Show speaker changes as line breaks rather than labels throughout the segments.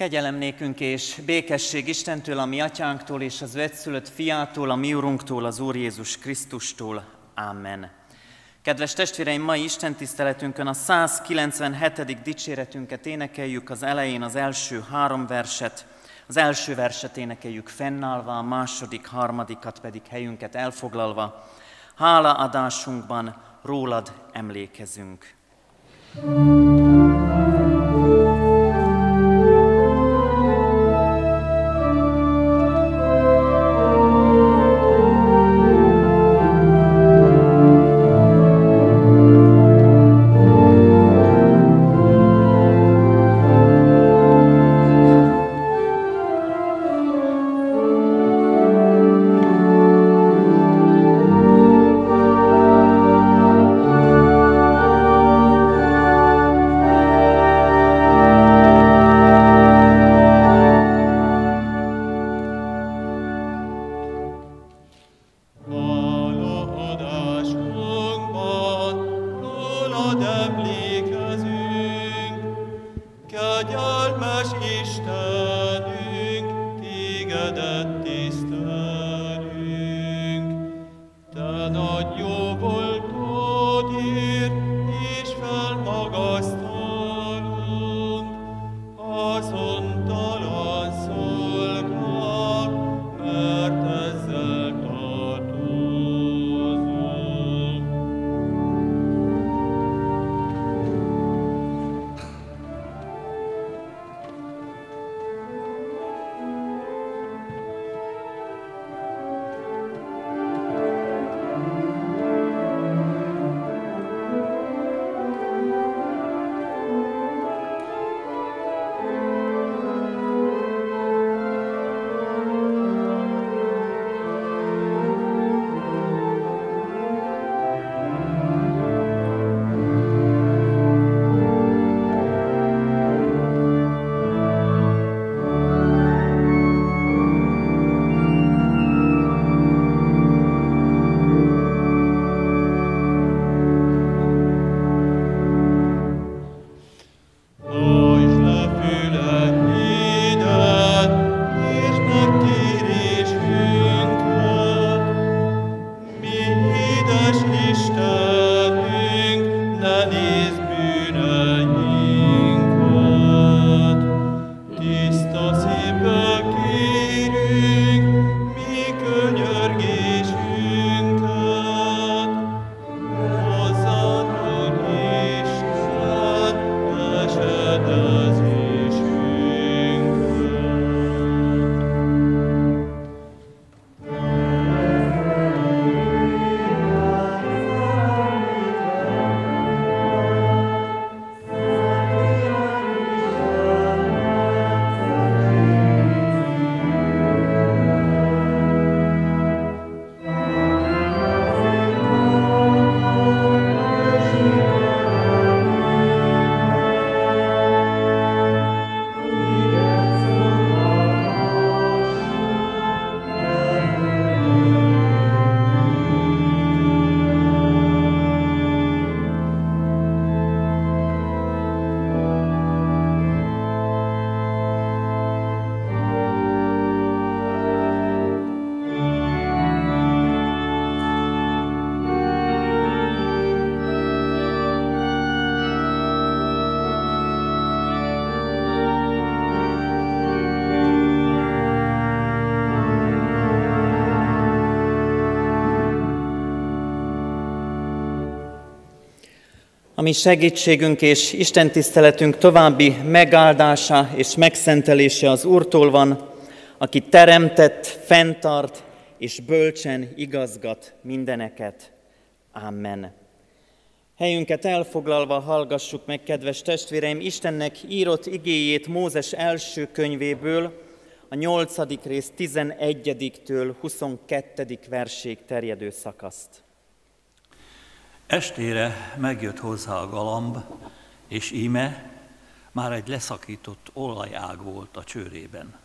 Kegyelem nékünk és békesség Istentől, a mi atyánktól és az vetszülött fiától, a mi urunktól, az Úr Jézus Krisztustól. Amen. Kedves testvéreim, mai Isten tiszteletünkön a 197. dicséretünket énekeljük az elején az első három verset, az első verset énekeljük fennállva, a második, harmadikat pedig helyünket elfoglalva. Hálaadásunkban rólad emlékezünk. thank A mi segítségünk és Isten tiszteletünk további megáldása és megszentelése az Úrtól van, aki teremtett, fenntart és bölcsen igazgat mindeneket. Amen. Helyünket elfoglalva hallgassuk meg, kedves testvéreim, Istennek írott igéjét Mózes első könyvéből, a nyolcadik rész 11-től 22. verség terjedő szakaszt.
Estére megjött hozzá a galamb, és íme már egy leszakított olajág volt a csőrében.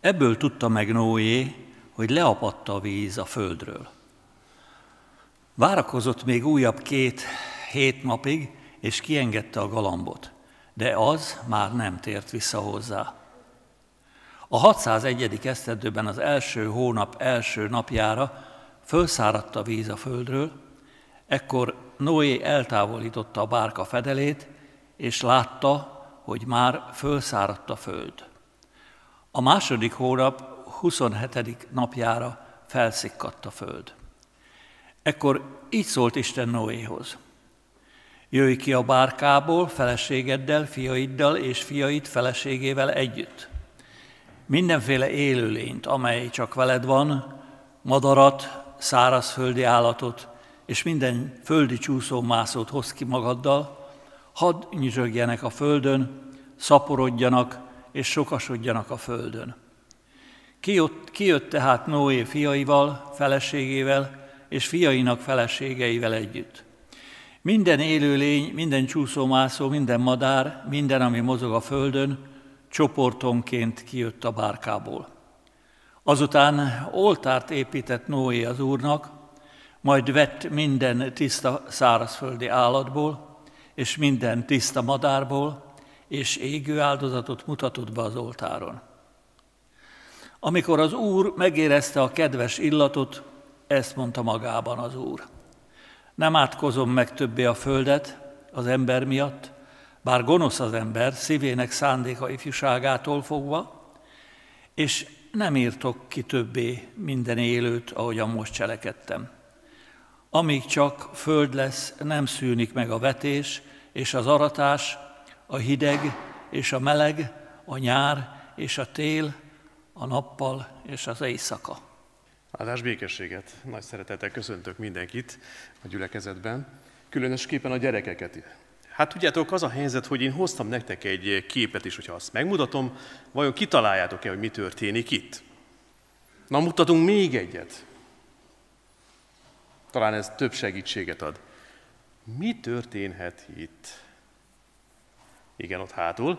Ebből tudta meg Noé, hogy leapadta a víz a földről. Várakozott még újabb két hét napig, és kiengedte a galambot, de az már nem tért vissza hozzá. A 601. esztendőben az első hónap első napjára fölszáradt a víz a földről, ekkor Noé eltávolította a bárka fedelét, és látta, hogy már fölszáradt a föld. A második hónap 27. napjára felszikkadt a föld. Ekkor így szólt Isten Noéhoz. Jöjj ki a bárkából feleségeddel, fiaiddal és fiait feleségével együtt. Mindenféle élőlényt, amely csak veled van, madarat, szárazföldi állatot, és minden földi csúszómászót hoz ki magaddal, hadd nyizsögjenek a földön, szaporodjanak és sokasodjanak a földön. Kijött, kijött tehát Noé fiaival, feleségével és fiainak feleségeivel együtt. Minden élőlény, minden csúszómászó, minden madár, minden, ami mozog a földön, csoportonként kijött a bárkából. Azután oltárt épített Noé az Úrnak, majd vett minden tiszta szárazföldi állatból, és minden tiszta madárból, és égő áldozatot mutatott be az oltáron. Amikor az Úr megérezte a kedves illatot, ezt mondta magában az Úr. Nem átkozom meg többé a földet az ember miatt, bár gonosz az ember szívének szándéka ifjúságától fogva, és nem írtok ki többé minden élőt, ahogyan most cselekedtem. Amíg csak föld lesz, nem szűnik meg a vetés és az aratás, a hideg és a meleg, a nyár és a tél, a nappal és az éjszaka.
Áldás békességet! Nagy szeretettel köszöntök mindenkit a gyülekezetben, különösképpen a gyerekeket. Hát tudjátok, az a helyzet, hogy én hoztam nektek egy képet is, hogyha azt megmutatom, vajon kitaláljátok-e, hogy mi történik itt? Na, mutatunk még egyet. Talán ez több segítséget ad. Mi történhet itt? Igen, ott hátul.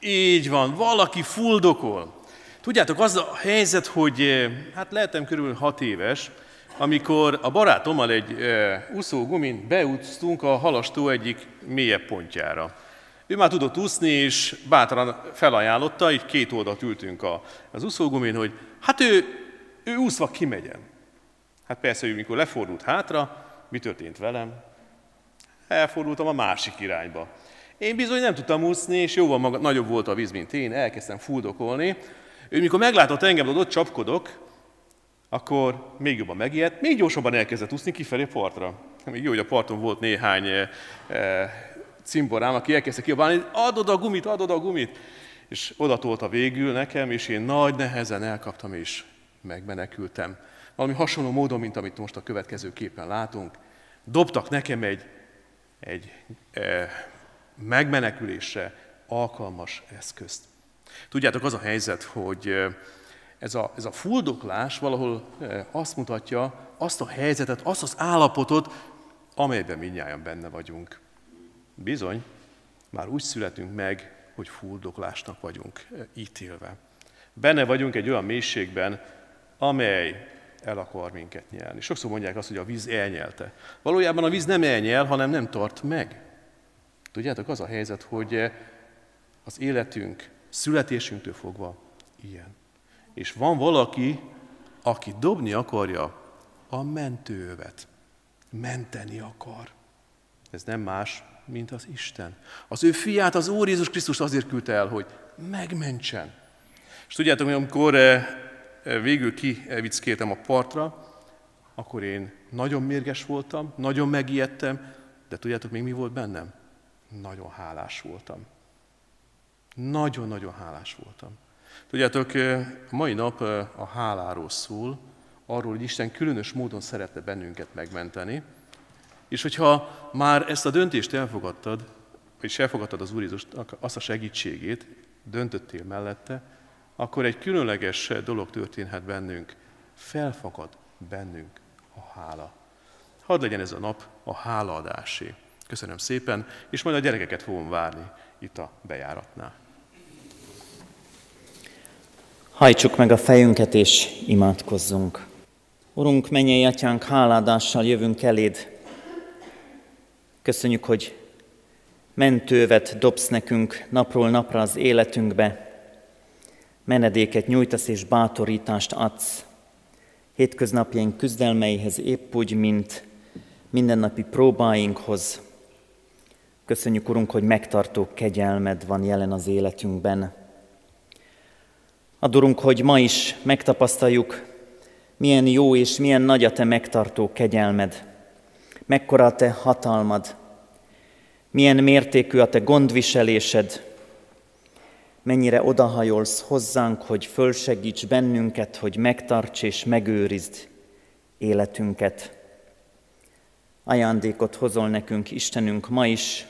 Így van, valaki fuldokol. Tudjátok, az a helyzet, hogy eh, hát lehetem körülbelül hat éves, amikor a barátommal egy e, úszógumin beúsztunk a halastó egyik mélyebb pontjára. Ő már tudott úszni, és bátran felajánlotta, így két oldalt ültünk a, az úszógumin, hogy hát ő, ő úszva kimegyen. Hát persze, hogy mikor lefordult hátra, mi történt velem? Elfordultam a másik irányba. Én bizony nem tudtam úszni, és jóval maga, nagyobb volt a víz, mint én, elkezdtem fuldokolni. Ő mikor meglátott engem, hogy ott csapkodok, akkor még jobban megijedt, még gyorsabban elkezdett úszni kifelé partra. Még jó, hogy a parton volt néhány e, e, cimborám, aki elkezdte kiabálni, adod a gumit, adod a gumit. És oda tolta végül nekem, és én nagy nehezen elkaptam, és megmenekültem. Valami hasonló módon, mint amit most a következő képen látunk. Dobtak nekem egy, egy e, megmenekülésre alkalmas eszközt. Tudjátok, az a helyzet, hogy ez a, ez a fuldoklás valahol azt mutatja, azt a helyzetet, azt az állapotot, amelyben mindnyáján benne vagyunk. Bizony, már úgy születünk meg, hogy fuldoklásnak vagyunk ítélve. Benne vagyunk egy olyan mélységben, amely el akar minket nyelni. Sokszor mondják azt, hogy a víz elnyelte. Valójában a víz nem elnyel, hanem nem tart meg. Tudjátok, az a helyzet, hogy az életünk születésünktől fogva ilyen. És van valaki, aki dobni akarja a mentővet. Menteni akar. Ez nem más, mint az Isten. Az ő fiát, az Úr Jézus Krisztus azért küldte el, hogy megmentsen. És tudjátok, hogy amikor eh, eh, végül kivickéltem a partra, akkor én nagyon mérges voltam, nagyon megijedtem, de tudjátok még mi volt bennem? Nagyon hálás voltam. Nagyon-nagyon hálás voltam. Tudjátok, mai nap a háláról szól, arról, hogy Isten különös módon szeretne bennünket megmenteni, és hogyha már ezt a döntést elfogadtad, és elfogadtad az Úr Jézusnak azt a segítségét, döntöttél mellette, akkor egy különleges dolog történhet bennünk. Felfakad bennünk a hála. Hadd legyen ez a nap a hálaadásé. Köszönöm szépen, és majd a gyerekeket fogom várni itt a bejáratnál.
Hajtsuk meg a fejünket és imádkozzunk. Urunk, mennyei atyánk, háládással jövünk eléd. Köszönjük, hogy mentővet dobsz nekünk napról napra az életünkbe. Menedéket nyújtasz és bátorítást adsz. Hétköznapjaink küzdelmeihez épp úgy, mint mindennapi próbáinkhoz. Köszönjük, Urunk, hogy megtartó kegyelmed van jelen az életünkben. Adorunk, hogy ma is megtapasztaljuk, milyen jó és milyen nagy a Te megtartó kegyelmed, mekkora a Te hatalmad, milyen mértékű a Te gondviselésed, mennyire odahajolsz hozzánk, hogy fölsegíts bennünket, hogy megtarts és megőrizd életünket. Ajándékot hozol nekünk, Istenünk, ma is,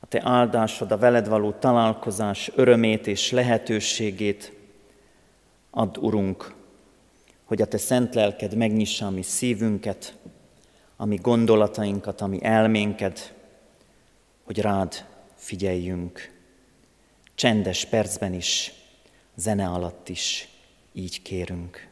a Te áldásod, a veled való találkozás örömét és lehetőségét add, Urunk, hogy a Te szent lelked megnyissa a mi szívünket, a mi gondolatainkat, a mi elménket, hogy rád figyeljünk. Csendes percben is, zene alatt is így kérünk.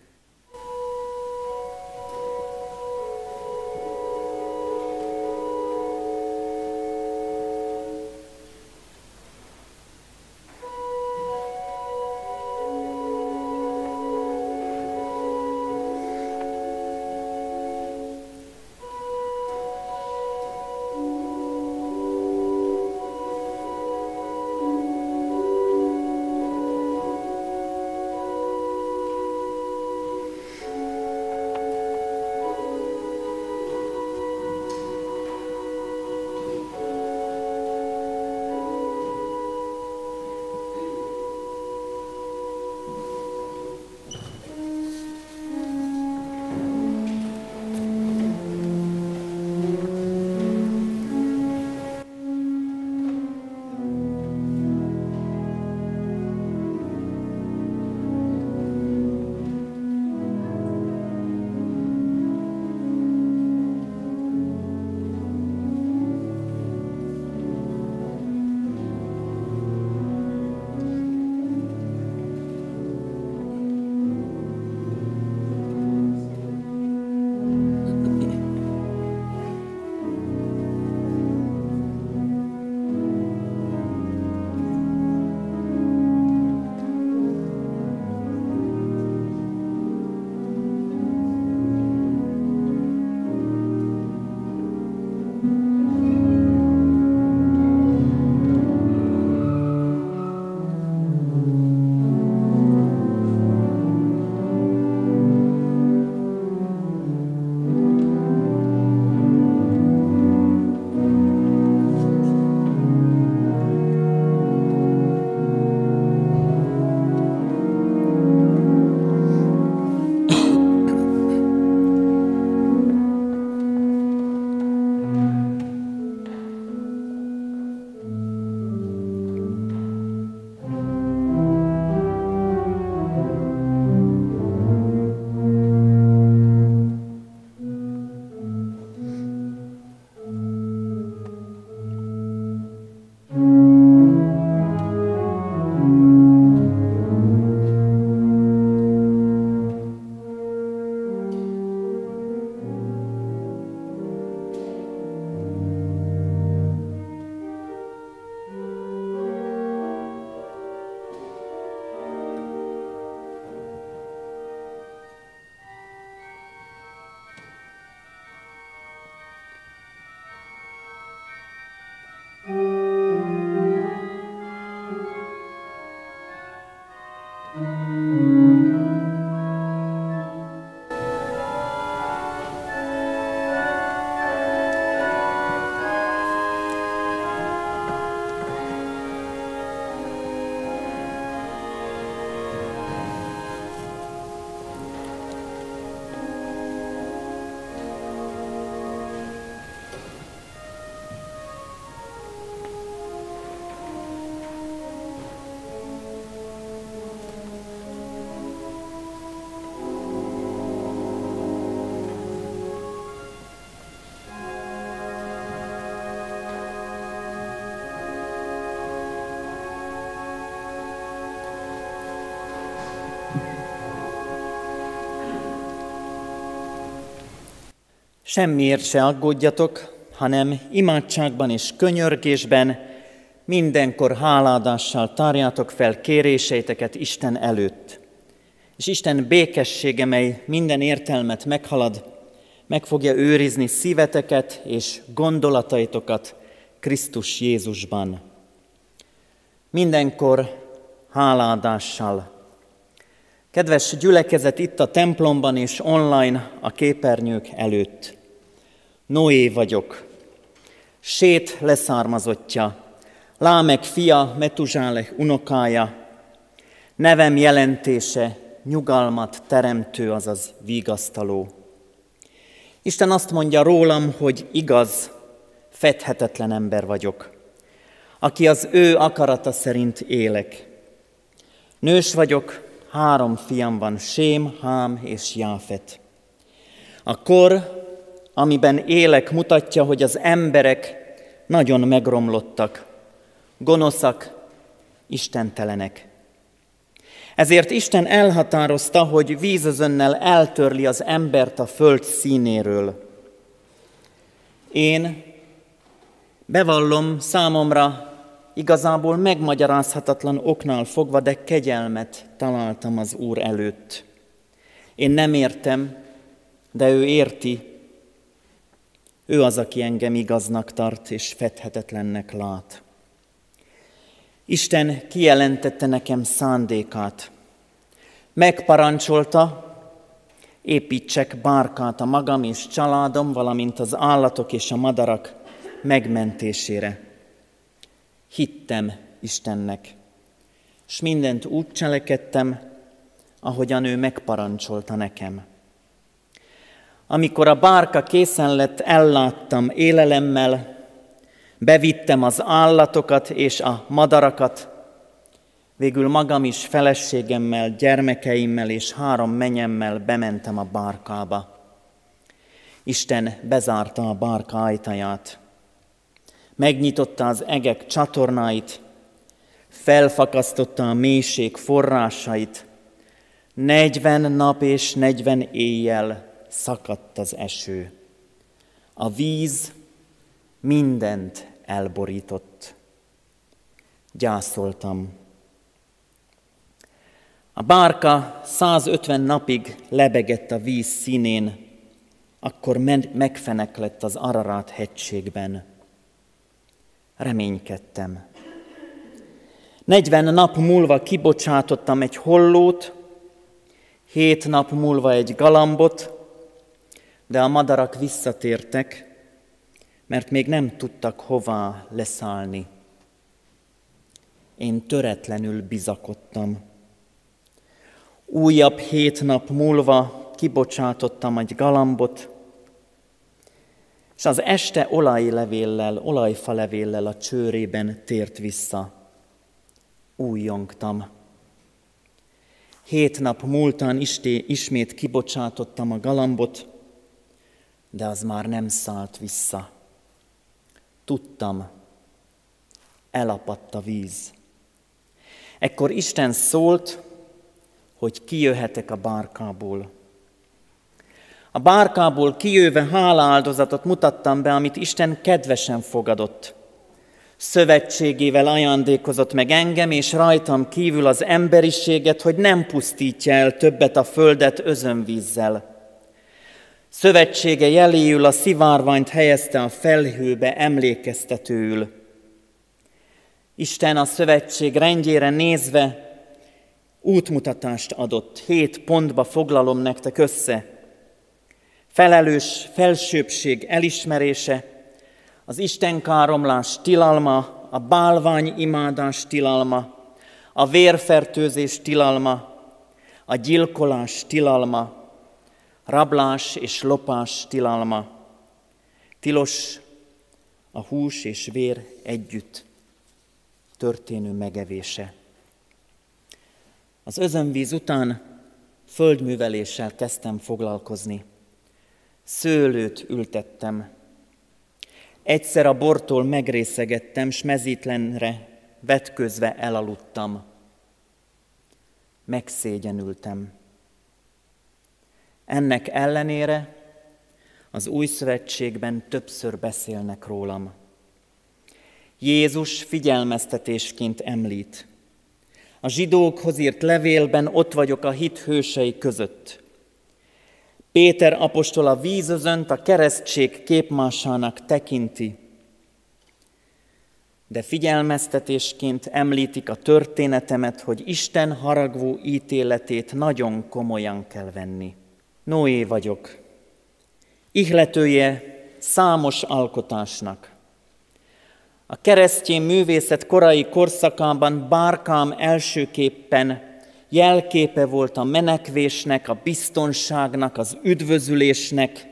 Semmiért se aggódjatok, hanem imádságban és könyörgésben mindenkor háládással tárjátok fel kéréseiteket Isten előtt. És Isten békessége, mely minden értelmet meghalad, meg fogja őrizni szíveteket és gondolataitokat Krisztus Jézusban. Mindenkor háládással. Kedves gyülekezet itt a templomban és online a képernyők előtt. Noé vagyok, Sét leszármazottja, Lámek fia, Metuzsálek unokája, nevem jelentése, nyugalmat teremtő, azaz vigasztaló. Isten azt mondja rólam, hogy igaz, fedhetetlen ember vagyok, aki az ő akarata szerint élek. Nős vagyok, három fiam van, Sém, Hám és Jáfet. A kor, amiben élek, mutatja, hogy az emberek nagyon megromlottak, gonoszak, istentelenek. Ezért Isten elhatározta, hogy vízözönnel eltörli az embert a föld színéről. Én bevallom számomra igazából megmagyarázhatatlan oknál fogva, de kegyelmet találtam az Úr előtt. Én nem értem, de ő érti. Ő az, aki engem igaznak tart és fedhetetlennek lát. Isten kijelentette nekem szándékát. Megparancsolta, építsek bárkát a magam és családom, valamint az állatok és a madarak megmentésére. Hittem Istennek, és mindent úgy cselekedtem, ahogyan ő megparancsolta nekem. Amikor a bárka készen lett, elláttam élelemmel, Bevittem az állatokat és a madarakat, végül magam is feleségemmel, gyermekeimmel és három menyemmel bementem a bárkába. Isten bezárta a bárka ajtaját, megnyitotta az egek csatornáit, felfakasztotta a mélység forrásait, negyven nap és negyven éjjel szakadt az eső. A víz mindent elborított. Gyászoltam. A bárka 150 napig lebegett a víz színén, akkor megfeneklett az Ararát hegységben. Reménykedtem. 40 nap múlva kibocsátottam egy hollót, hét nap múlva egy galambot, de a madarak visszatértek, mert még nem tudtak hová leszállni. Én töretlenül bizakodtam. Újabb hét nap múlva kibocsátottam egy galambot, és az este olajlevéllel, olajfalevéllel a csőrében tért vissza. Újjongtam. Hét nap múltán ismét kibocsátottam a galambot, de az már nem szállt vissza. Tudtam, elapadt a víz. Ekkor Isten szólt, hogy kijöhetek a bárkából. A bárkából kijöve háláldozatot mutattam be, amit Isten kedvesen fogadott. Szövetségével ajándékozott meg engem, és rajtam kívül az emberiséget, hogy nem pusztítja el többet a földet özönvízzel. Szövetsége jeléül a szivárványt helyezte a felhőbe emlékeztetőül. Isten a szövetség rendjére nézve útmutatást adott. Hét pontba foglalom nektek össze. Felelős felsőbség elismerése, az Isten káromlás tilalma, a bálvány imádás tilalma, a vérfertőzés tilalma, a gyilkolás tilalma, rablás és lopás tilalma, tilos a hús és vér együtt történő megevése. Az özönvíz után földműveléssel kezdtem foglalkozni. Szőlőt ültettem. Egyszer a bortól megrészegettem, s mezítlenre vetközve elaludtam. Megszégyenültem. Ennek ellenére az új szövetségben többször beszélnek rólam. Jézus figyelmeztetésként említ. A zsidókhoz írt levélben ott vagyok a hit hősei között. Péter apostol a vízözönt a keresztség képmásának tekinti, de figyelmeztetésként említik a történetemet, hogy Isten haragvó ítéletét nagyon komolyan kell venni. Noé vagyok, ihletője számos alkotásnak. A keresztény művészet korai korszakában bárkám elsőképpen jelképe volt a menekvésnek, a biztonságnak, az üdvözülésnek,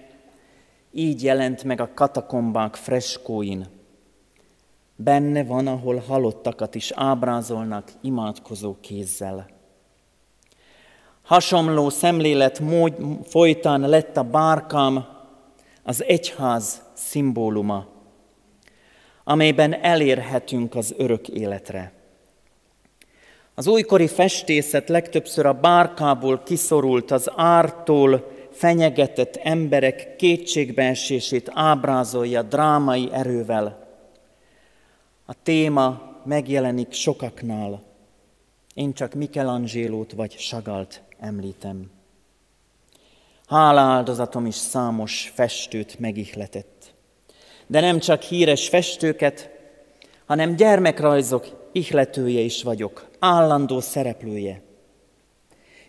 így jelent meg a katakombák freskóin. Benne van, ahol halottakat is ábrázolnak imádkozó kézzel. Hasonló szemlélet mód folytán lett a bárkám az egyház szimbóluma, amelyben elérhetünk az örök életre. Az újkori festészet legtöbbször a bárkából kiszorult, az ártól fenyegetett emberek kétségbeesését ábrázolja drámai erővel. A téma megjelenik sokaknál. Én csak Michelangelo-t vagy Sagalt említem. Háláldozatom is számos festőt megihletett. De nem csak híres festőket, hanem gyermekrajzok ihletője is vagyok, állandó szereplője.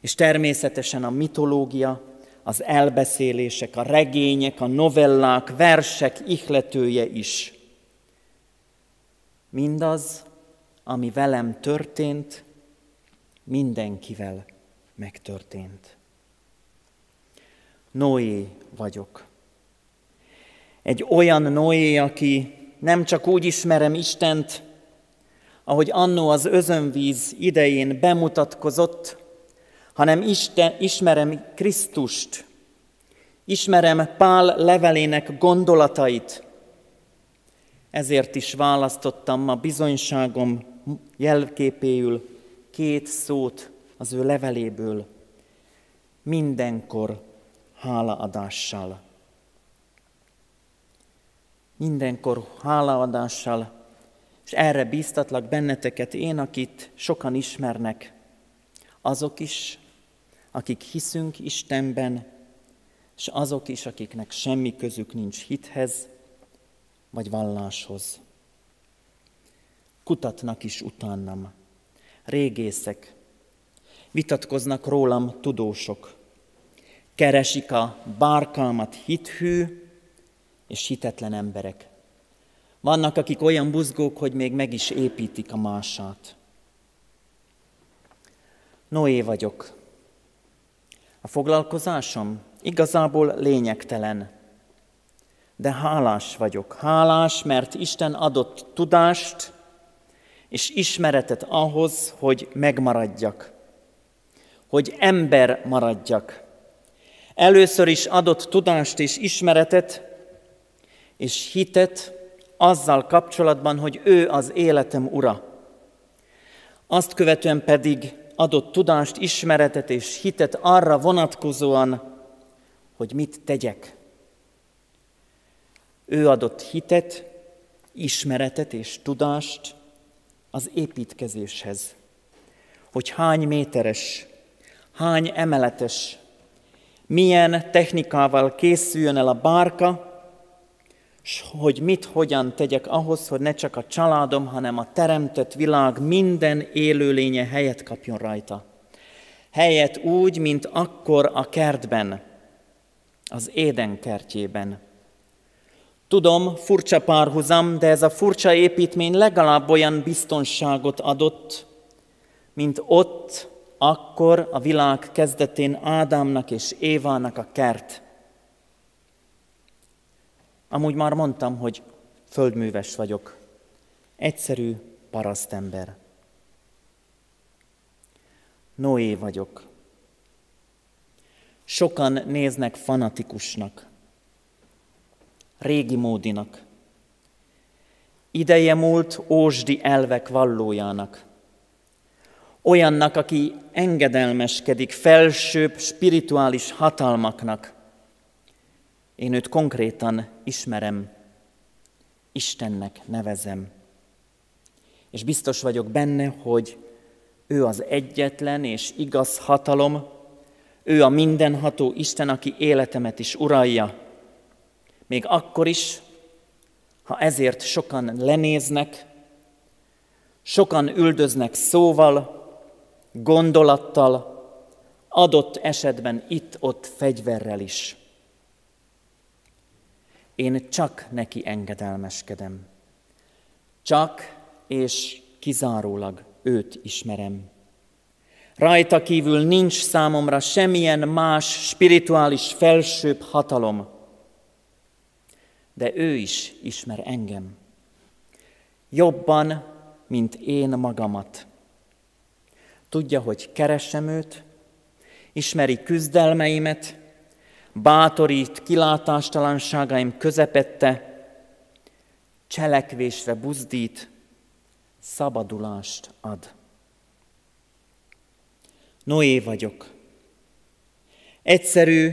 És természetesen a mitológia, az elbeszélések, a regények, a novellák, versek ihletője is. Mindaz, ami velem történt, mindenkivel megtörtént. Noé vagyok. Egy olyan Noé, aki nem csak úgy ismerem Istent, ahogy annó az özönvíz idején bemutatkozott, hanem Isten, ismerem Krisztust, ismerem Pál levelének gondolatait. Ezért is választottam a bizonyságom jelképéül két szót az ő leveléből. Mindenkor hálaadással. Mindenkor hálaadással és erre bíztatlak benneteket én, akit sokan ismernek, azok is, akik hiszünk Istenben, és azok is, akiknek semmi közük nincs hithez vagy valláshoz. Kutatnak is utánam, régészek, vitatkoznak rólam tudósok, keresik a bárkalmat hithű és hitetlen emberek. Vannak, akik olyan buzgók, hogy még meg is építik a mását. Noé vagyok. A foglalkozásom igazából lényegtelen, de hálás vagyok. Hálás, mert Isten adott tudást és ismeretet ahhoz, hogy megmaradjak, hogy ember maradjak. Először is adott tudást és ismeretet, és hitet, azzal kapcsolatban, hogy ő az életem ura. Azt követően pedig adott tudást, ismeretet és hitet arra vonatkozóan, hogy mit tegyek. Ő adott hitet, ismeretet és tudást az építkezéshez. Hogy hány méteres, hány emeletes, milyen technikával készüljön el a bárka, és hogy mit, hogyan tegyek ahhoz, hogy ne csak a családom, hanem a teremtett világ minden élőlénye helyet kapjon rajta. Helyet úgy, mint akkor a kertben, az Éden kertjében. Tudom, furcsa párhuzam, de ez a furcsa építmény legalább olyan biztonságot adott, mint ott, akkor a világ kezdetén Ádámnak és Évának a kert. Amúgy már mondtam, hogy földműves vagyok. Egyszerű parasztember. Noé vagyok. Sokan néznek fanatikusnak, régi módinak, ideje múlt ósdi elvek vallójának, olyannak, aki engedelmeskedik felsőbb spirituális hatalmaknak, én őt konkrétan ismerem, Istennek nevezem. és biztos vagyok benne, hogy ő az egyetlen és igaz hatalom, ő a mindenható Isten, aki életemet is uralja. Még akkor is, ha ezért sokan lenéznek, sokan üldöznek szóval, gondolattal, adott esetben itt-ott fegyverrel is. Én csak neki engedelmeskedem. Csak és kizárólag őt ismerem. Rajta kívül nincs számomra semmilyen más spirituális felsőbb hatalom, de ő is ismer engem. Jobban, mint én magamat. Tudja, hogy keresem őt, ismeri küzdelmeimet, bátorít kilátástalanságaim közepette, cselekvésre buzdít, szabadulást ad. Noé vagyok. Egyszerű,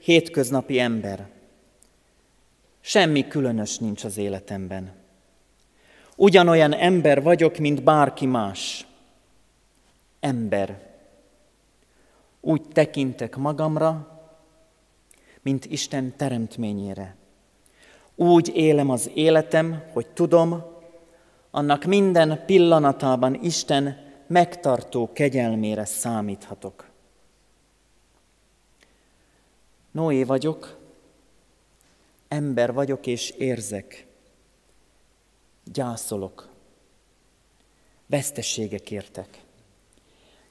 hétköznapi ember. Semmi különös nincs az életemben. Ugyanolyan ember vagyok, mint bárki más. Ember. Úgy tekintek magamra, mint Isten teremtményére. Úgy élem az életem, hogy tudom, annak minden pillanatában Isten megtartó kegyelmére számíthatok. Noé vagyok, ember vagyok és érzek. Gyászolok. Vesztességek értek.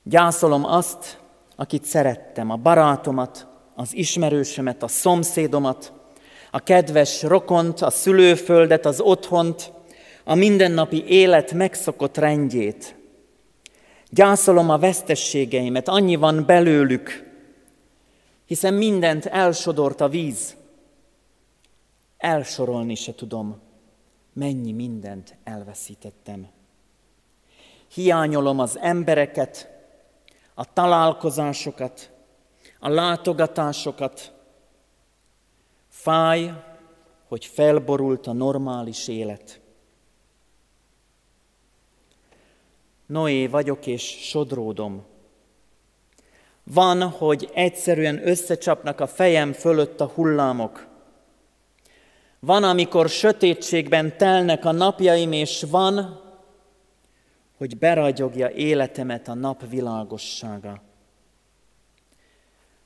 Gyászolom azt, akit szerettem, a barátomat, az ismerősömet, a szomszédomat, a kedves rokont, a szülőföldet, az otthont, a mindennapi élet megszokott rendjét. Gyászolom a vesztességeimet, annyi van belőlük, hiszen mindent elsodort a víz. Elsorolni se tudom, mennyi mindent elveszítettem. Hiányolom az embereket, a találkozásokat, a látogatásokat. Fáj, hogy felborult a normális élet. Noé vagyok és sodródom. Van, hogy egyszerűen összecsapnak a fejem fölött a hullámok. Van, amikor sötétségben telnek a napjaim, és van, hogy beragyogja életemet a nap világossága.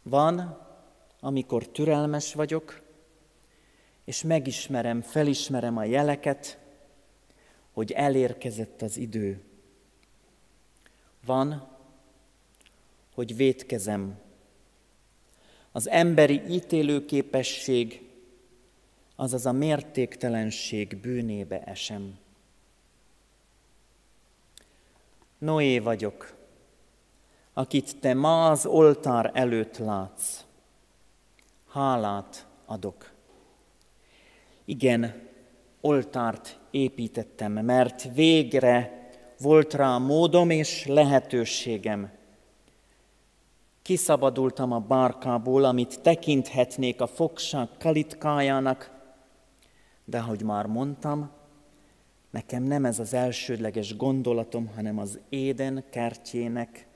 Van, amikor türelmes vagyok, és megismerem, felismerem a jeleket, hogy elérkezett az idő. Van, hogy vétkezem. Az emberi ítélőképesség, azaz a mértéktelenség bűnébe esem. Noé vagyok, akit te ma az oltár előtt látsz. Hálát adok. Igen, oltárt építettem, mert végre volt rá módom és lehetőségem. Kiszabadultam a bárkából, amit tekinthetnék a fogság kalitkájának, de ahogy már mondtam, nekem nem ez az elsődleges gondolatom, hanem az éden kertjének,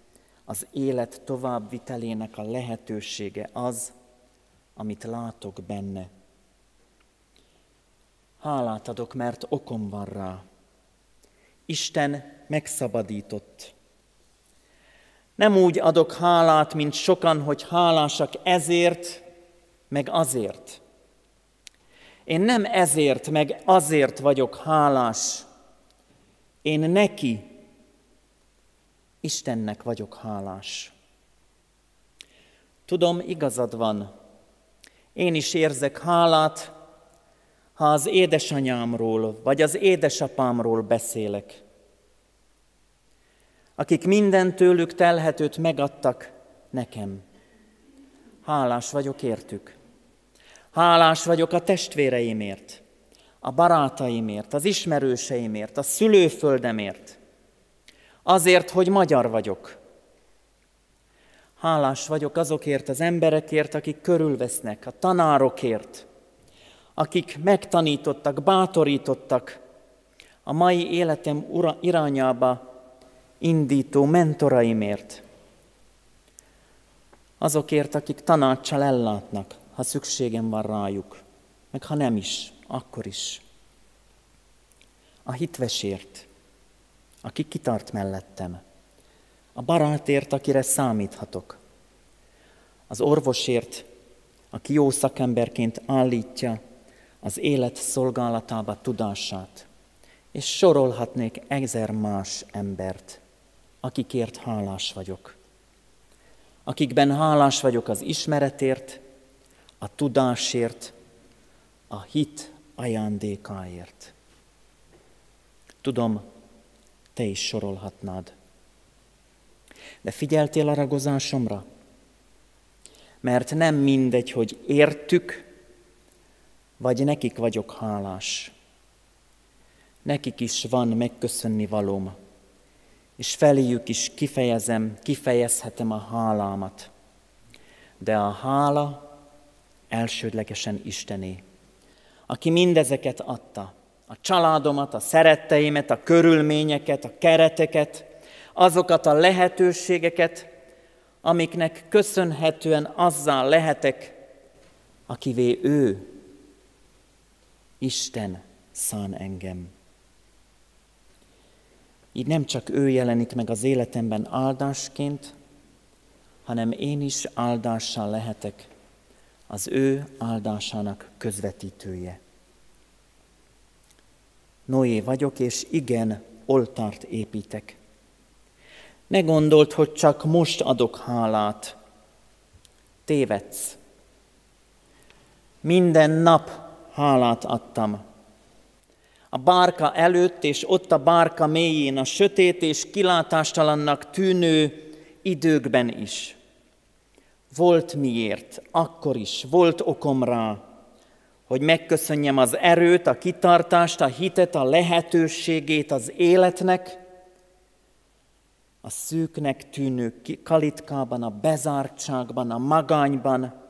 az élet továbbvitelének a lehetősége az, amit látok benne. Hálát adok, mert okom van rá. Isten megszabadított. Nem úgy adok hálát, mint sokan, hogy hálásak ezért, meg azért. Én nem ezért, meg azért vagyok hálás. Én neki, Istennek vagyok hálás. Tudom, igazad van. Én is érzek hálát, ha az édesanyámról vagy az édesapámról beszélek akik minden tőlük telhetőt megadtak nekem. Hálás vagyok értük. Hálás vagyok a testvéreimért, a barátaimért, az ismerőseimért, a szülőföldemért. Azért, hogy magyar vagyok. Hálás vagyok azokért az emberekért, akik körülvesznek, a tanárokért, akik megtanítottak, bátorítottak, a mai életem ura, irányába indító mentoraimért, azokért, akik tanácssal ellátnak, ha szükségem van rájuk, meg ha nem is, akkor is. A hitvesért, aki kitart mellettem, a barátért, akire számíthatok, az orvosért, aki jó szakemberként állítja az élet szolgálatába tudását, és sorolhatnék ezer más embert, akikért hálás vagyok. Akikben hálás vagyok az ismeretért, a tudásért, a hit ajándékáért. Tudom, te is sorolhatnád. De figyeltél a ragozásomra? Mert nem mindegy, hogy értük, vagy nekik vagyok hálás. Nekik is van megköszönni valóm, és feléjük is kifejezem, kifejezhetem a hálámat. De a hála elsődlegesen Istené, aki mindezeket adta, a családomat, a szeretteimet, a körülményeket, a kereteket, azokat a lehetőségeket, amiknek köszönhetően azzal lehetek, akivé ő, Isten szán engem. Így nem csak ő jelenik meg az életemben áldásként, hanem én is áldással lehetek, az ő áldásának közvetítője. Noé vagyok, és igen, oltárt építek. Ne gondolt, hogy csak most adok hálát. Tévedsz. Minden nap hálát adtam. A bárka előtt és ott a bárka mélyén, a sötét és kilátástalannak tűnő időkben is. Volt miért, akkor is, volt okom rá, hogy megköszönjem az erőt, a kitartást, a hitet, a lehetőségét az életnek, a szűknek tűnő kalitkában, a bezártságban, a magányban,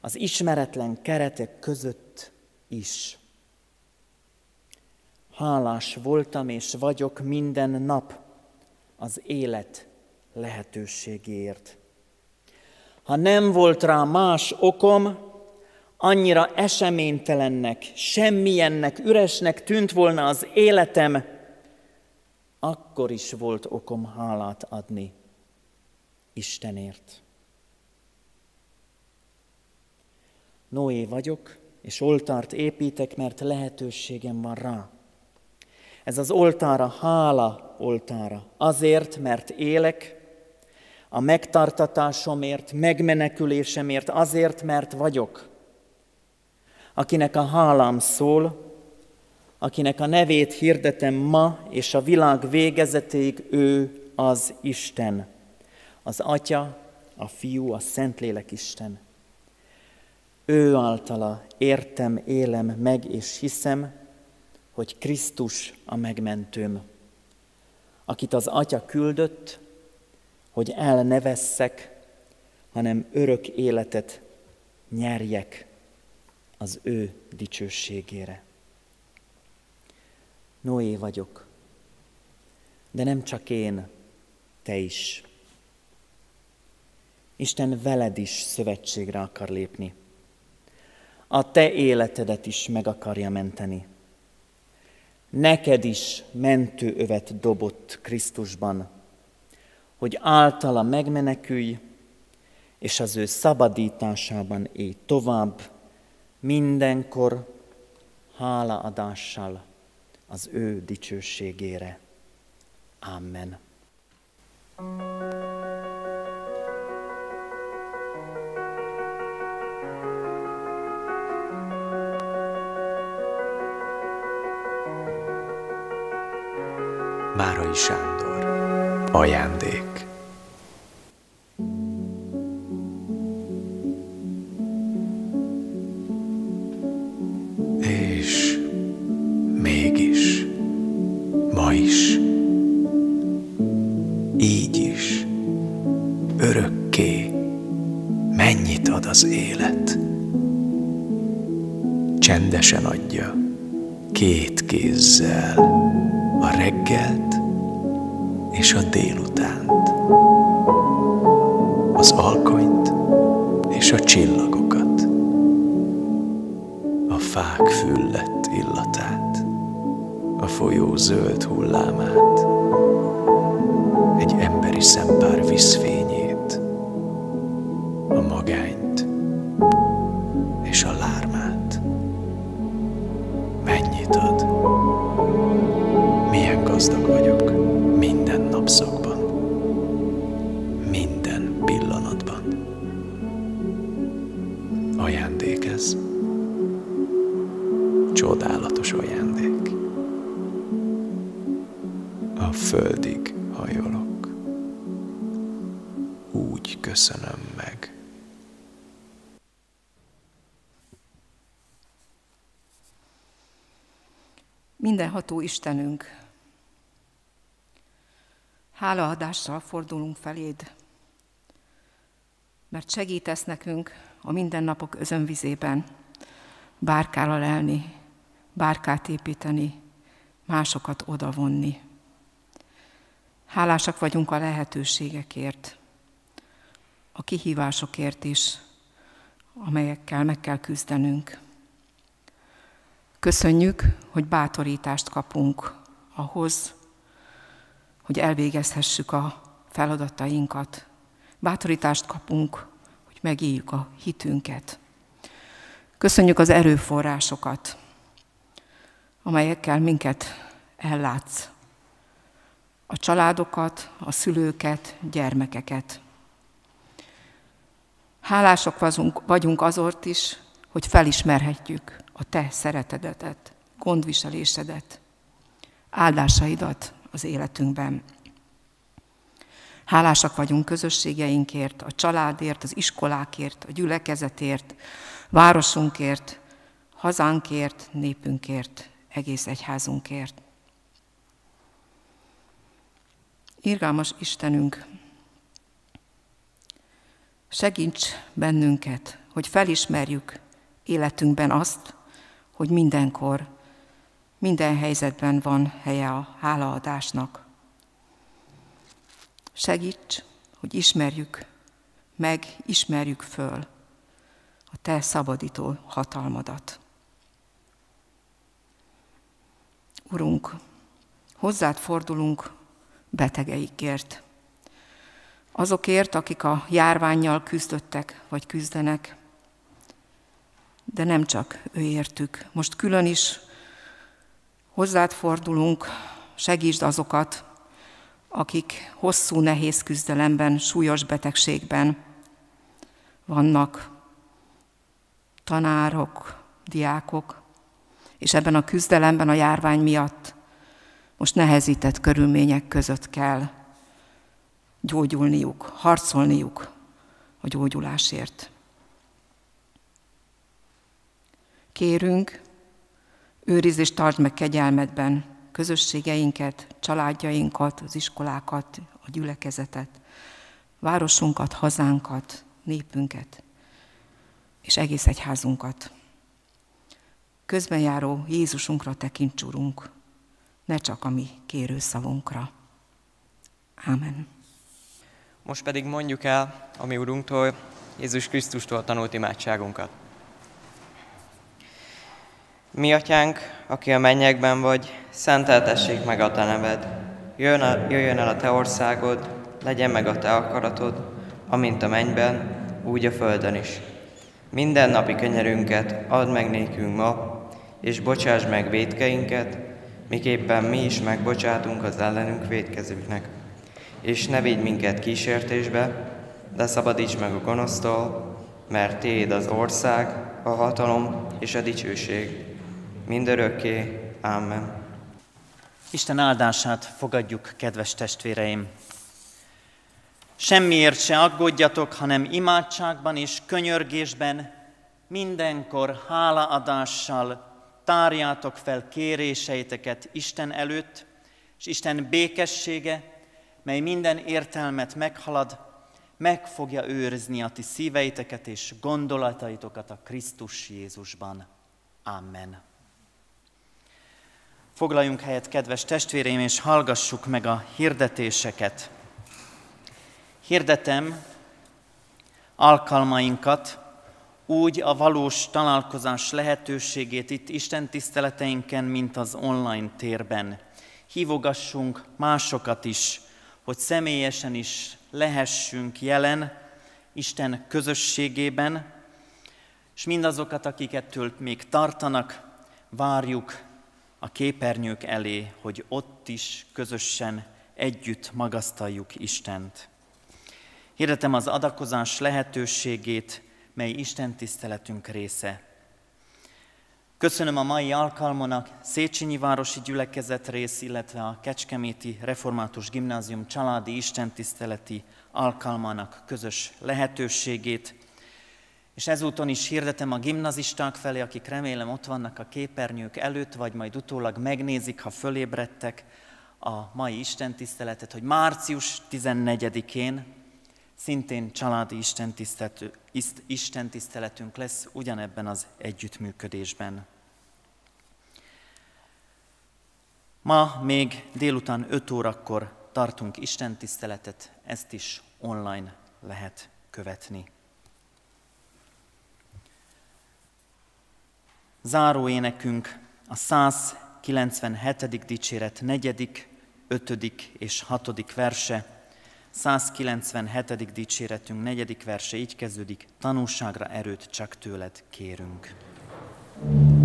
az ismeretlen keretek között is. Hálás voltam és vagyok minden nap az élet lehetőségéért. Ha nem volt rá más okom, annyira eseménytelennek, semmilyennek, üresnek tűnt volna az életem, akkor is volt okom hálát adni Istenért. Noé vagyok, és oltárt építek, mert lehetőségem van rá. Ez az oltára hála oltára. Azért, mert élek, a megtartatásomért, megmenekülésemért, azért, mert vagyok. Akinek a hálám szól, akinek a nevét hirdetem ma, és a világ végezetéig ő az Isten. Az Atya, a Fiú, a Szentlélek Isten. Ő általa értem, élem meg és hiszem, hogy Krisztus a megmentőm, akit az Atya küldött, hogy el ne vesszek, hanem örök életet nyerjek az ő dicsőségére. Noé vagyok, de nem csak én, te is. Isten veled is szövetségre akar lépni. A te életedet is meg akarja menteni. Neked is mentőövet dobott Krisztusban, hogy általa megmenekülj, és az ő szabadításában élj tovább, mindenkor hálaadással az ő dicsőségére. Amen.
Márai Sándor ajándék. És mégis, ma is, így is, örökké mennyit ad az élet. Csendesen adja, két kézzel és a délutánt, az alkonyt és a csillagokat, a fák füllett illatát, a folyó zöld hullámát, egy emberi szempár viszfényét,
Mindenható Istenünk, hálaadással fordulunk feléd, mert segítesz nekünk a mindennapok özönvizében bárkára lelni, bárkát építeni, másokat odavonni. Hálásak vagyunk a lehetőségekért, a kihívásokért is, amelyekkel meg kell küzdenünk. Köszönjük, hogy bátorítást kapunk ahhoz, hogy elvégezhessük a feladatainkat. Bátorítást kapunk, hogy megéljük a hitünket. Köszönjük az erőforrásokat, amelyekkel minket ellátsz. A családokat, a szülőket, gyermekeket. Hálások vagyunk azort is, hogy felismerhetjük a te szeretedetet, gondviselésedet, áldásaidat az életünkben. Hálásak vagyunk közösségeinkért, a családért, az iskolákért, a gyülekezetért, városunkért, hazánkért, népünkért, egész egyházunkért. Irgalmas Istenünk, segíts bennünket, hogy felismerjük életünkben azt, hogy mindenkor, minden helyzetben van helye a hálaadásnak. Segíts, hogy ismerjük meg, ismerjük föl a Te szabadító hatalmadat. Urunk, hozzád fordulunk betegeikért, azokért, akik a járványjal küzdöttek vagy küzdenek, de nem csak ő értük. Most külön is hozzád fordulunk, segítsd azokat, akik hosszú, nehéz küzdelemben, súlyos betegségben vannak, tanárok, diákok, és ebben a küzdelemben a járvány miatt most nehezített körülmények között kell gyógyulniuk, harcolniuk a gyógyulásért. Kérünk, őriz és tartsd meg kegyelmedben közösségeinket, családjainkat, az iskolákat, a gyülekezetet, városunkat, hazánkat, népünket, és egész egyházunkat. Közben járó Jézusunkra tekints, Urunk, ne csak a mi kérőszavunkra. Ámen.
Most pedig mondjuk el a mi Urunktól, Jézus Krisztustól tanult imádságunkat. Mi atyánk, aki a mennyekben vagy, szenteltessék meg a te neved. Jöjjön, a, jöjjön el a te országod, legyen meg a te akaratod, amint a mennyben, úgy a földön is. Minden napi kenyerünket add meg nékünk ma, és bocsáss meg védkeinket, miképpen mi is megbocsátunk az ellenünk védkezőknek. És ne védj minket kísértésbe, de szabadíts meg a gonosztól, mert Téd az ország, a hatalom és a dicsőség, mindörökké. Amen.
Isten áldását fogadjuk, kedves testvéreim! Semmiért se aggódjatok, hanem imádságban és könyörgésben mindenkor hálaadással tárjátok fel kéréseiteket Isten előtt, és Isten békessége, mely minden értelmet meghalad, meg fogja őrizni a ti szíveiteket és gondolataitokat a Krisztus Jézusban. Amen. Foglaljunk helyet, kedves testvéreim, és hallgassuk meg a hirdetéseket. Hirdetem alkalmainkat, úgy a valós találkozás lehetőségét itt Isten tiszteleteinken, mint az online térben. Hívogassunk másokat is, hogy személyesen is lehessünk jelen Isten közösségében, és mindazokat, akik ettől még tartanak, várjuk a képernyők elé, hogy ott is közösen együtt magasztaljuk Istent. Hirdetem az adakozás lehetőségét, mely Isten tiszteletünk része. Köszönöm a mai alkalmon a Széchenyi Városi Gyülekezet rész, illetve a Kecskeméti Református Gimnázium családi istentiszteleti alkalmának közös lehetőségét, és ezúton is hirdetem a gimnazisták felé, akik remélem ott vannak a képernyők előtt, vagy majd utólag megnézik, ha fölébredtek a mai istentiszteletet, hogy március 14-én szintén családi istentiszteletünk lesz ugyanebben az együttműködésben. Ma még délután 5 órakor tartunk istentiszteletet, ezt is online lehet követni. Záró énekünk a 197. dicséret 4., 5. és 6. verse, 197. dicséretünk negyedik verse így kezdődik, tanúságra erőt csak tőled kérünk. Áldás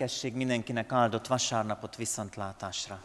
békesség mindenkinek áldott vasárnapot viszontlátásra.